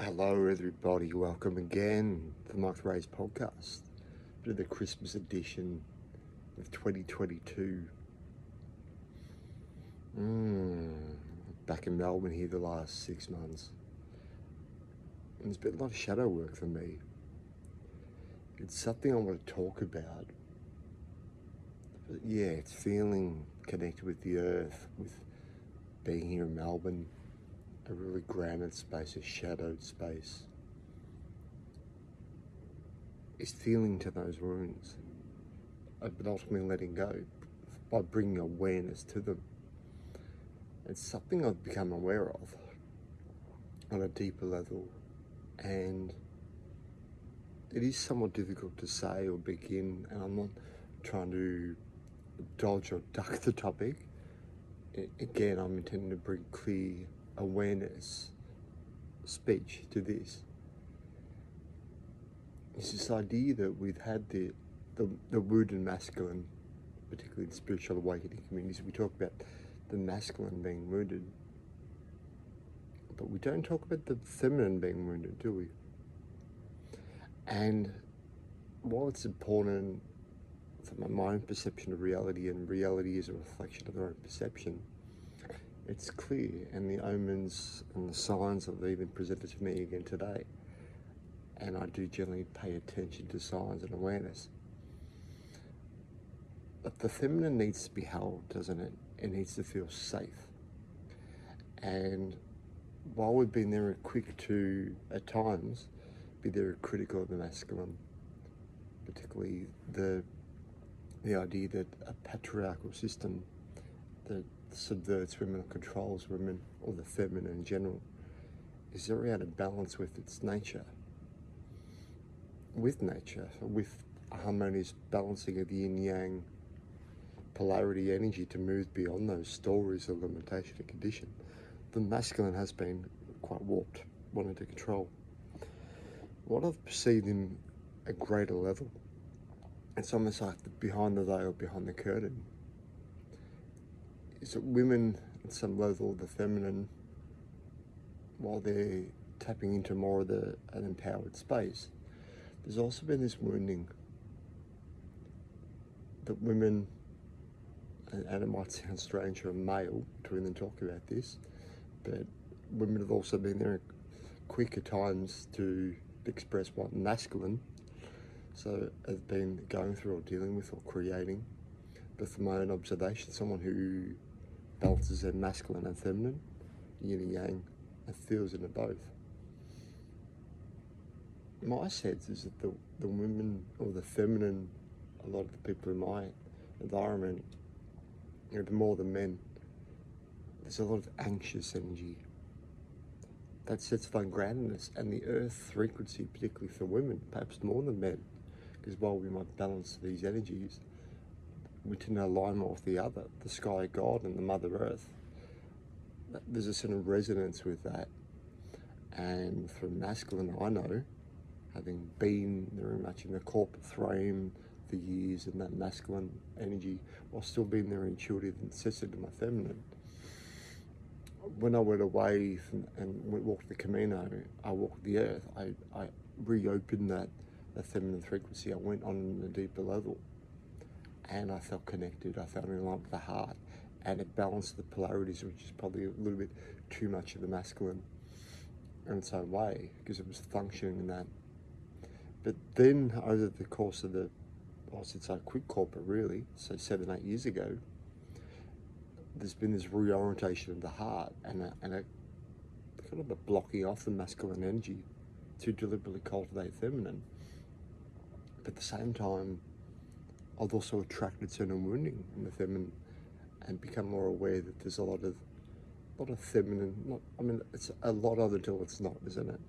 Hello, everybody. Welcome again to the Mike Frase podcast, Bit of the Christmas edition of 2022. Mm, back in Melbourne here the last six months. And it's been a lot of shadow work for me. It's something I want to talk about. But yeah, it's feeling connected with the earth, with being here in Melbourne a really grounded space, a shadowed space, is feeling to those wounds, uh, but ultimately letting go by bringing awareness to them. It's something I've become aware of on a deeper level, and it is somewhat difficult to say or begin, and I'm not trying to dodge or duck the topic. Again, I'm intending to bring clear awareness speech to this. It's this idea that we've had the, the, the wounded masculine, particularly in spiritual awakening communities, we talk about the masculine being wounded. But we don't talk about the feminine being wounded, do we? And while it's important from my own perception of reality, and reality is a reflection of our own perception, it's clear, and the omens and the signs have even presented to me again today. And I do generally pay attention to signs and awareness. But the feminine needs to be held, doesn't it? It needs to feel safe. And while we've been very quick to, at times, be there critical of the masculine, particularly the the idea that a patriarchal system that subverts women or controls women or the feminine in general is very out of balance with its nature, with nature, with a harmonious balancing of the yin yang polarity energy to move beyond those stories of limitation and condition. The masculine has been quite warped, wanting to control. What I've perceived in a greater level, it's almost like behind the veil, behind the curtain, is that women at some level the feminine while they're tapping into more of the an empowered space there's also been this wounding that women and, it might sound strange for a male to even talk about this but women have also been there quick at times to express what masculine so have been going through or dealing with or creating. But from my own observation someone who balances their masculine and feminine, yin and yang, and feels in both. My sense is that the, the women or the feminine, a lot of the people in my environment, you know, the more the men, there's a lot of anxious energy. That sets of ungroundedness and the earth frequency, particularly for women, perhaps more than men, because while we might balance these energies, we tend to align more with the other, the sky god and the Mother Earth. There's a sort of resonance with that. And from masculine, I know, having been very much in the corporate frame for years and that masculine energy, while still being there intuitive and sensitive to my feminine. When I went away and walked the Camino, I walked the earth. I, I reopened that, that feminine frequency. I went on a deeper level and I felt connected. I felt in line with the heart, and it balanced the polarities, which is probably a little bit too much of the masculine in its own way because it was functioning in that. But then, over the course of the, I should say, quick corporate really, so seven, eight years ago, there's been this reorientation of the heart and a, and a kind of a blocking off the masculine energy to deliberately cultivate feminine. But at the same time, I've also attracted certain wounding in the feminine and become more aware that there's a lot of lot of feminine not I mean it's a lot of until it's not, isn't it?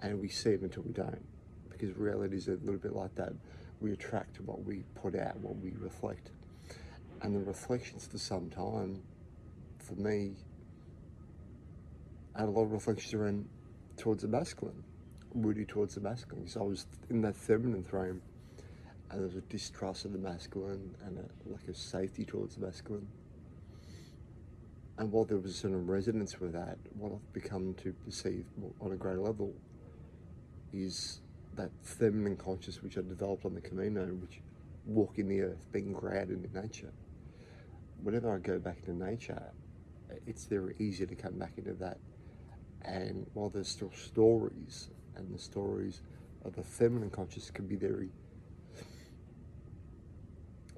And we see it until we don't. Because reality is a little bit like that. We attract what we put out, what we reflect. And the reflections for some time, for me, I had a lot of reflections around towards the masculine, woody towards the masculine. So I was in that feminine frame and there's a distrust of the masculine and a lack of safety towards the masculine. And while there was a certain resonance with that, what I've become to perceive on a greater level is that feminine consciousness which I developed on the Camino, which walking the earth, being grounded in nature. Whenever I go back into nature, it's very easy to come back into that. And while there's still stories, and the stories of the feminine consciousness can be very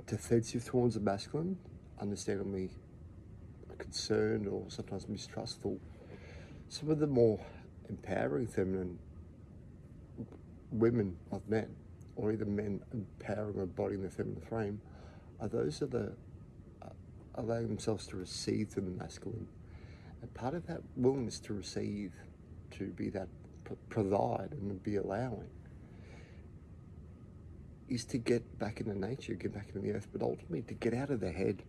defensive towards the masculine, understandably concerned or sometimes mistrustful. Some of the more empowering feminine women of men, or even men empowering a body in the feminine frame, are those that are uh, allowing themselves to receive from the masculine. And part of that willingness to receive, to be that provide and be allowing, is to get back into nature, get back into the earth, but ultimately to get out of the head.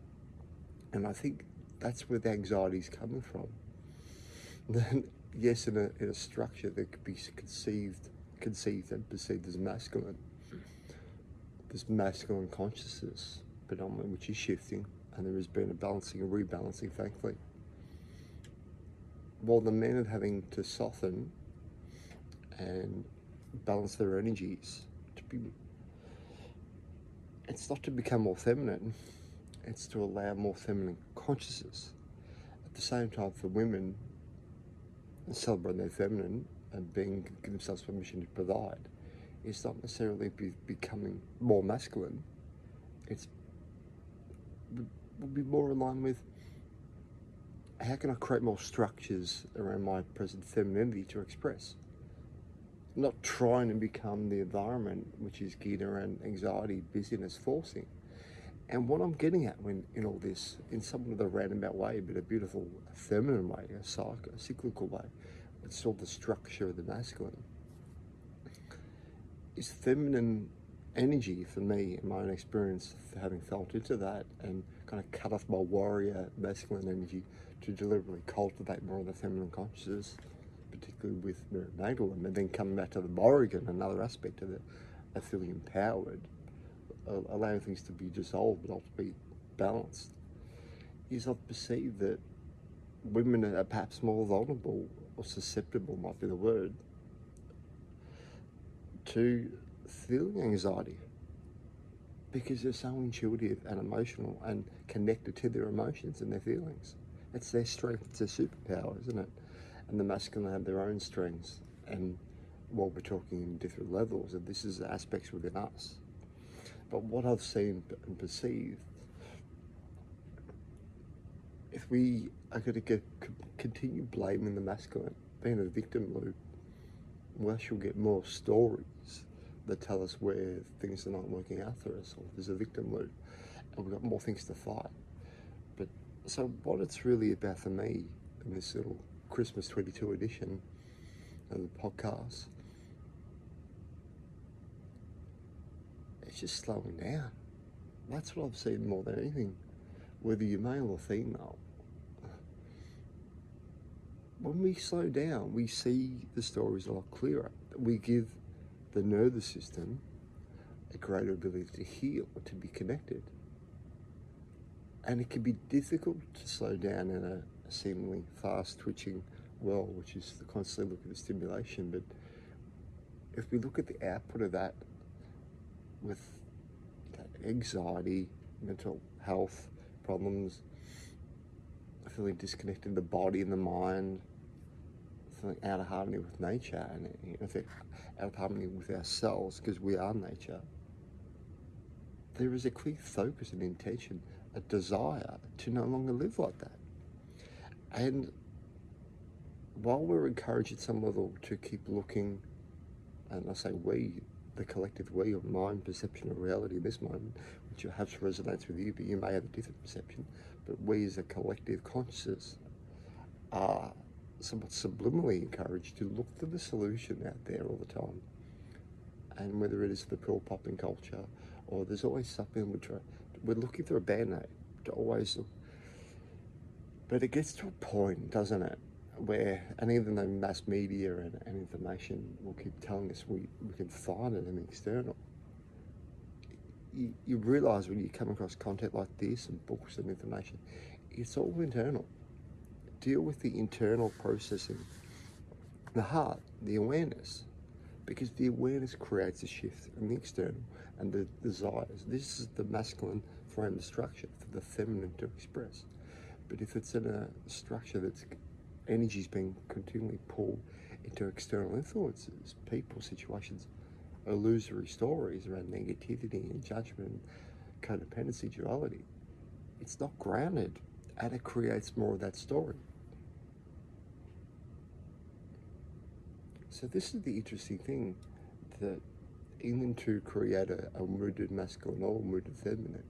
And I think that's where the anxiety is coming from. Then, yes, in a, in a structure that could be conceived, conceived and perceived as masculine, this masculine consciousness phenomenon which is shifting, and there has been a balancing and rebalancing, thankfully. While the men are having to soften and balance their energies to be it's not to become more feminine, it's to allow more feminine consciousness. At the same time, for women, celebrating their feminine and being give themselves permission to provide, is not necessarily be, becoming more masculine. It's will be more in line with how can I create more structures around my present femininity to express not trying to become the environment which is geared around anxiety, busyness, forcing. And what I'm getting at when in all this, in somewhat of a roundabout way, but a beautiful feminine way, a, psych, a cyclical way, but still the structure of the masculine, is feminine energy for me, in my own experience, having felt into that and kind of cut off my warrior masculine energy to deliberately cultivate more of the feminine consciousness particularly with Magdalene, and then coming back to the Morrigan, another aspect of it, of feeling empowered, allowing things to be dissolved but be balanced, is I've perceived that women are perhaps more vulnerable or susceptible, might be the word, to feeling anxiety because they're so intuitive and emotional and connected to their emotions and their feelings. It's their strength, it's their superpower, isn't it? And the masculine have their own strengths. And while we're talking in different levels, and this is aspects within us. But what I've seen and perceived, if we are going to get, continue blaming the masculine, being a victim loop, we shall get more stories that tell us where things are not working out for us, or there's a victim loop, and we've got more things to fight. But so, what it's really about for me in this little Christmas 22 edition of the podcast, it's just slowing down. That's what I've seen more than anything, whether you're male or female. When we slow down, we see the stories a lot clearer. We give the nervous system a greater ability to heal, to be connected. And it can be difficult to slow down in a seemingly fast twitching well, which is the constantly looking at the stimulation. But if we look at the output of that with that anxiety, mental health problems, feeling disconnected the body and the mind, feeling out of harmony with nature, and in fact, out of harmony with ourselves because we are nature, there is a clear focus and intention, a desire to no longer live like that. And while we're encouraged at some level to keep looking, and I say we, the collective we of mind perception of reality in this moment, which perhaps resonates with you, but you may have a different perception, but we as a collective consciousness are somewhat subliminally encouraged to look for the solution out there all the time. And whether it is the pill popping culture or there's always something we try, we're looking for a band aid to always look but it gets to a point, doesn't it, where, and even though mass media and, and information will keep telling us we, we can find it in the external, you, you realize when you come across content like this and books and information, it's all internal. deal with the internal processing, the heart, the awareness, because the awareness creates a shift in the external and the desires. This is the masculine frame of structure for the feminine to express. But if it's in a structure that's energy is being continually pulled into external influences, people, situations, illusory stories around negativity and judgment, codependency, duality, it's not grounded and it creates more of that story. So this is the interesting thing that even to create a, a wounded masculine or wounded feminine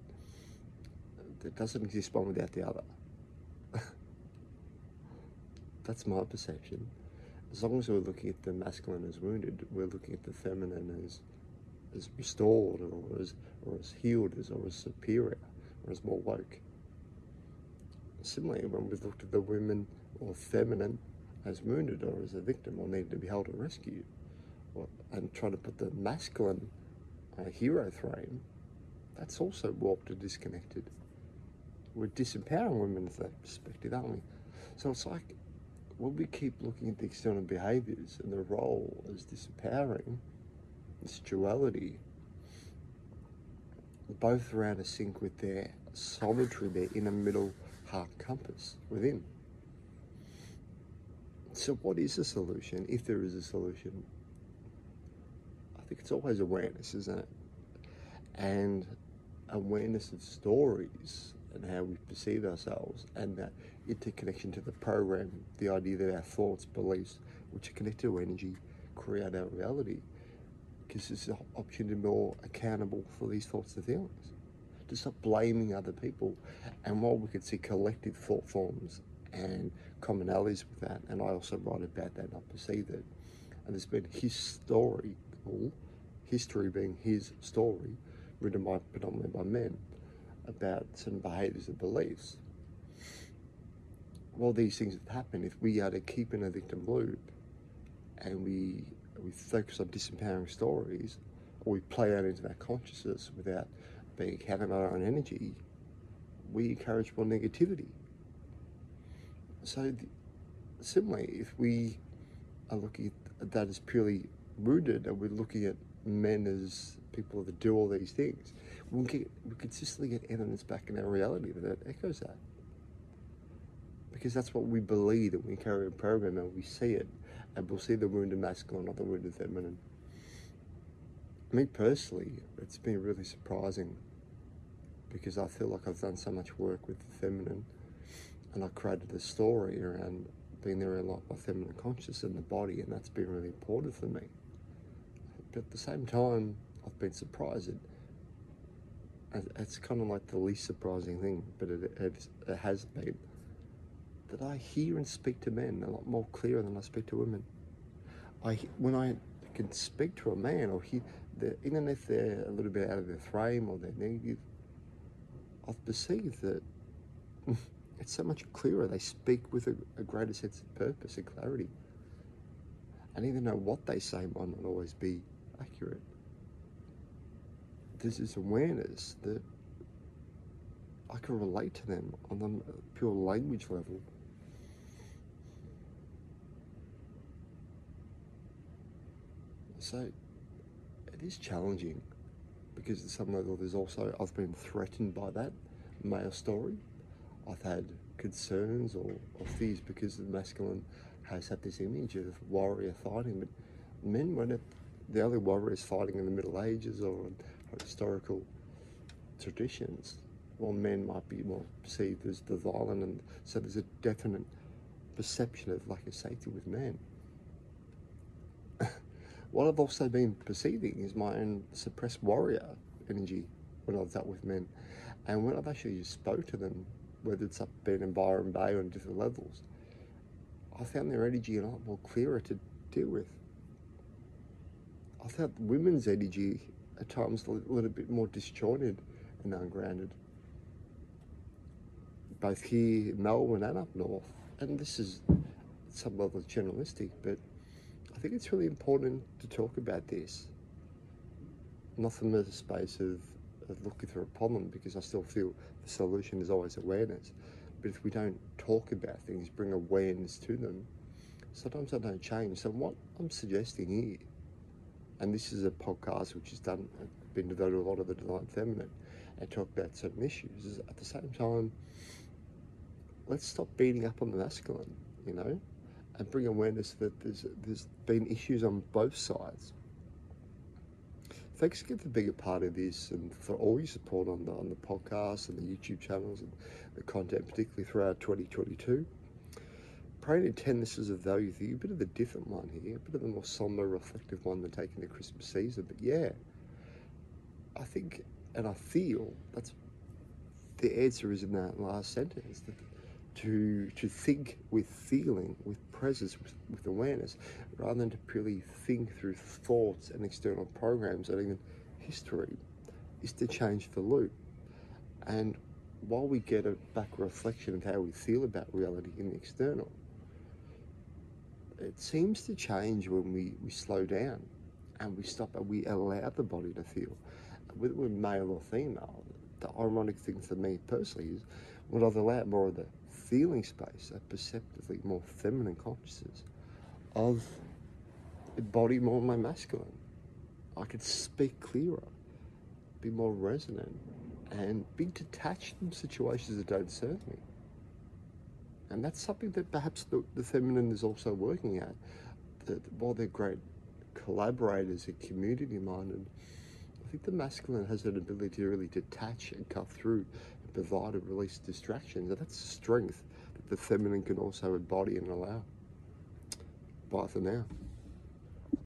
that doesn't exist one without the other. That's my perception. As long as we're looking at the masculine as wounded, we're looking at the feminine as as restored or as or as healed as or as superior or as more woke. Similarly, when we've looked at the women or feminine as wounded or as a victim or needed to be held or rescued, or, and trying to put the masculine uh, hero frame, that's also warped and disconnected. We're disempowering women from that perspective, aren't we? So it's like when we keep looking at the external behaviours and the role as disempowering, this duality, both are out of sync with their solitary, their inner middle heart compass within. So, what is the solution, if there is a solution? I think it's always awareness, isn't it? And awareness of stories and how we perceive ourselves, and that interconnection to the program, the idea that our thoughts, beliefs, which are connected to energy, create our reality. Because it's an option to be more accountable for these thoughts and feelings. To stop blaming other people. And while we could see collective thought forms and commonalities with that, and I also write about that and I perceive it. And there's been historical history being his story, written by predominantly by men, about certain behaviours and beliefs. well, these things have happened, if we are to keep in a victim loop and we we focus on disempowering stories, or we play out into our consciousness without being accountable our own energy, we encourage more negativity. So, the, similarly, if we are looking at that as purely rooted and we're looking at men as people that do all these things, we, we consistently get evidence back in our reality that echoes that. Because that's what we believe that we carry a program and we see it, and we'll see the wounded masculine, not the wounded feminine. Me personally, it's been really surprising because I feel like I've done so much work with the feminine and I created a story around being there in like my feminine consciousness in the body, and that's been really important for me. But at the same time, I've been surprised. It, it's kind of like the least surprising thing, but it, it, it has been that I hear and speak to men a lot more clearer than I speak to women. I when I can speak to a man or hear, even if they're a little bit out of their frame or they're negative, I've perceived that it's so much clearer. They speak with a, a greater sense of purpose and clarity. And even though what they say might not always be accurate, there's this awareness that I can relate to them on the pure language level. So it is challenging because at some level there's also I've been threatened by that male story I've had concerns or, or fears because the masculine has had this image of warrior fighting, but men weren't the only warriors fighting in the Middle Ages or historical traditions. Well, men might be more perceived as the violent, and so there's a definite perception of lack of safety with men. what I've also been perceiving is my own suppressed warrior energy when I've dealt with men. And when I've actually spoke to them whether it's up been in Byron Bay or on different levels, I found their energy a lot more clearer to deal with. I felt women's energy at times a little bit more disjointed and ungrounded, both here in Melbourne and up north. And this is some level generalistic, but I think it's really important to talk about this. Not from a space of, of looking for a problem, because I still feel the solution is always awareness. But if we don't talk about things, bring awareness to them, sometimes they don't change. So what I'm suggesting here, and this is a podcast which has done been devoted to a lot of the divine feminine and talk about certain issues, at the same time, let's stop beating up on the masculine, you know, and bring awareness that there's there's been issues on both sides. Thanks again for being a part of this and for all your support on the on the podcast and the YouTube channels and the content, particularly throughout 2022. Praying to intend this as a value you, a bit of a different one here, a bit of a more somber, reflective one than taking the Christmas season. But yeah, I think and I feel that's the answer is in that last sentence. That to to think with feeling, with presence, with, with awareness, rather than to purely think through thoughts and external programs and even history, is to change the loop. And while we get a back reflection of how we feel about reality in the external, it seems to change when we, we slow down and we stop and we allow the body to feel. Whether we're male or female, the ironic thing for me personally is when I've allowed more of the feeling space, a perceptively more feminine consciousness of embody more my masculine. I could speak clearer, be more resonant, and be detached from situations that don't serve me. And that's something that perhaps the, the feminine is also working at. That while they're great collaborators and community minded, I think the masculine has an ability to really detach and cut through and provide and release distractions. And that's a strength that the feminine can also embody and allow. Bye for now.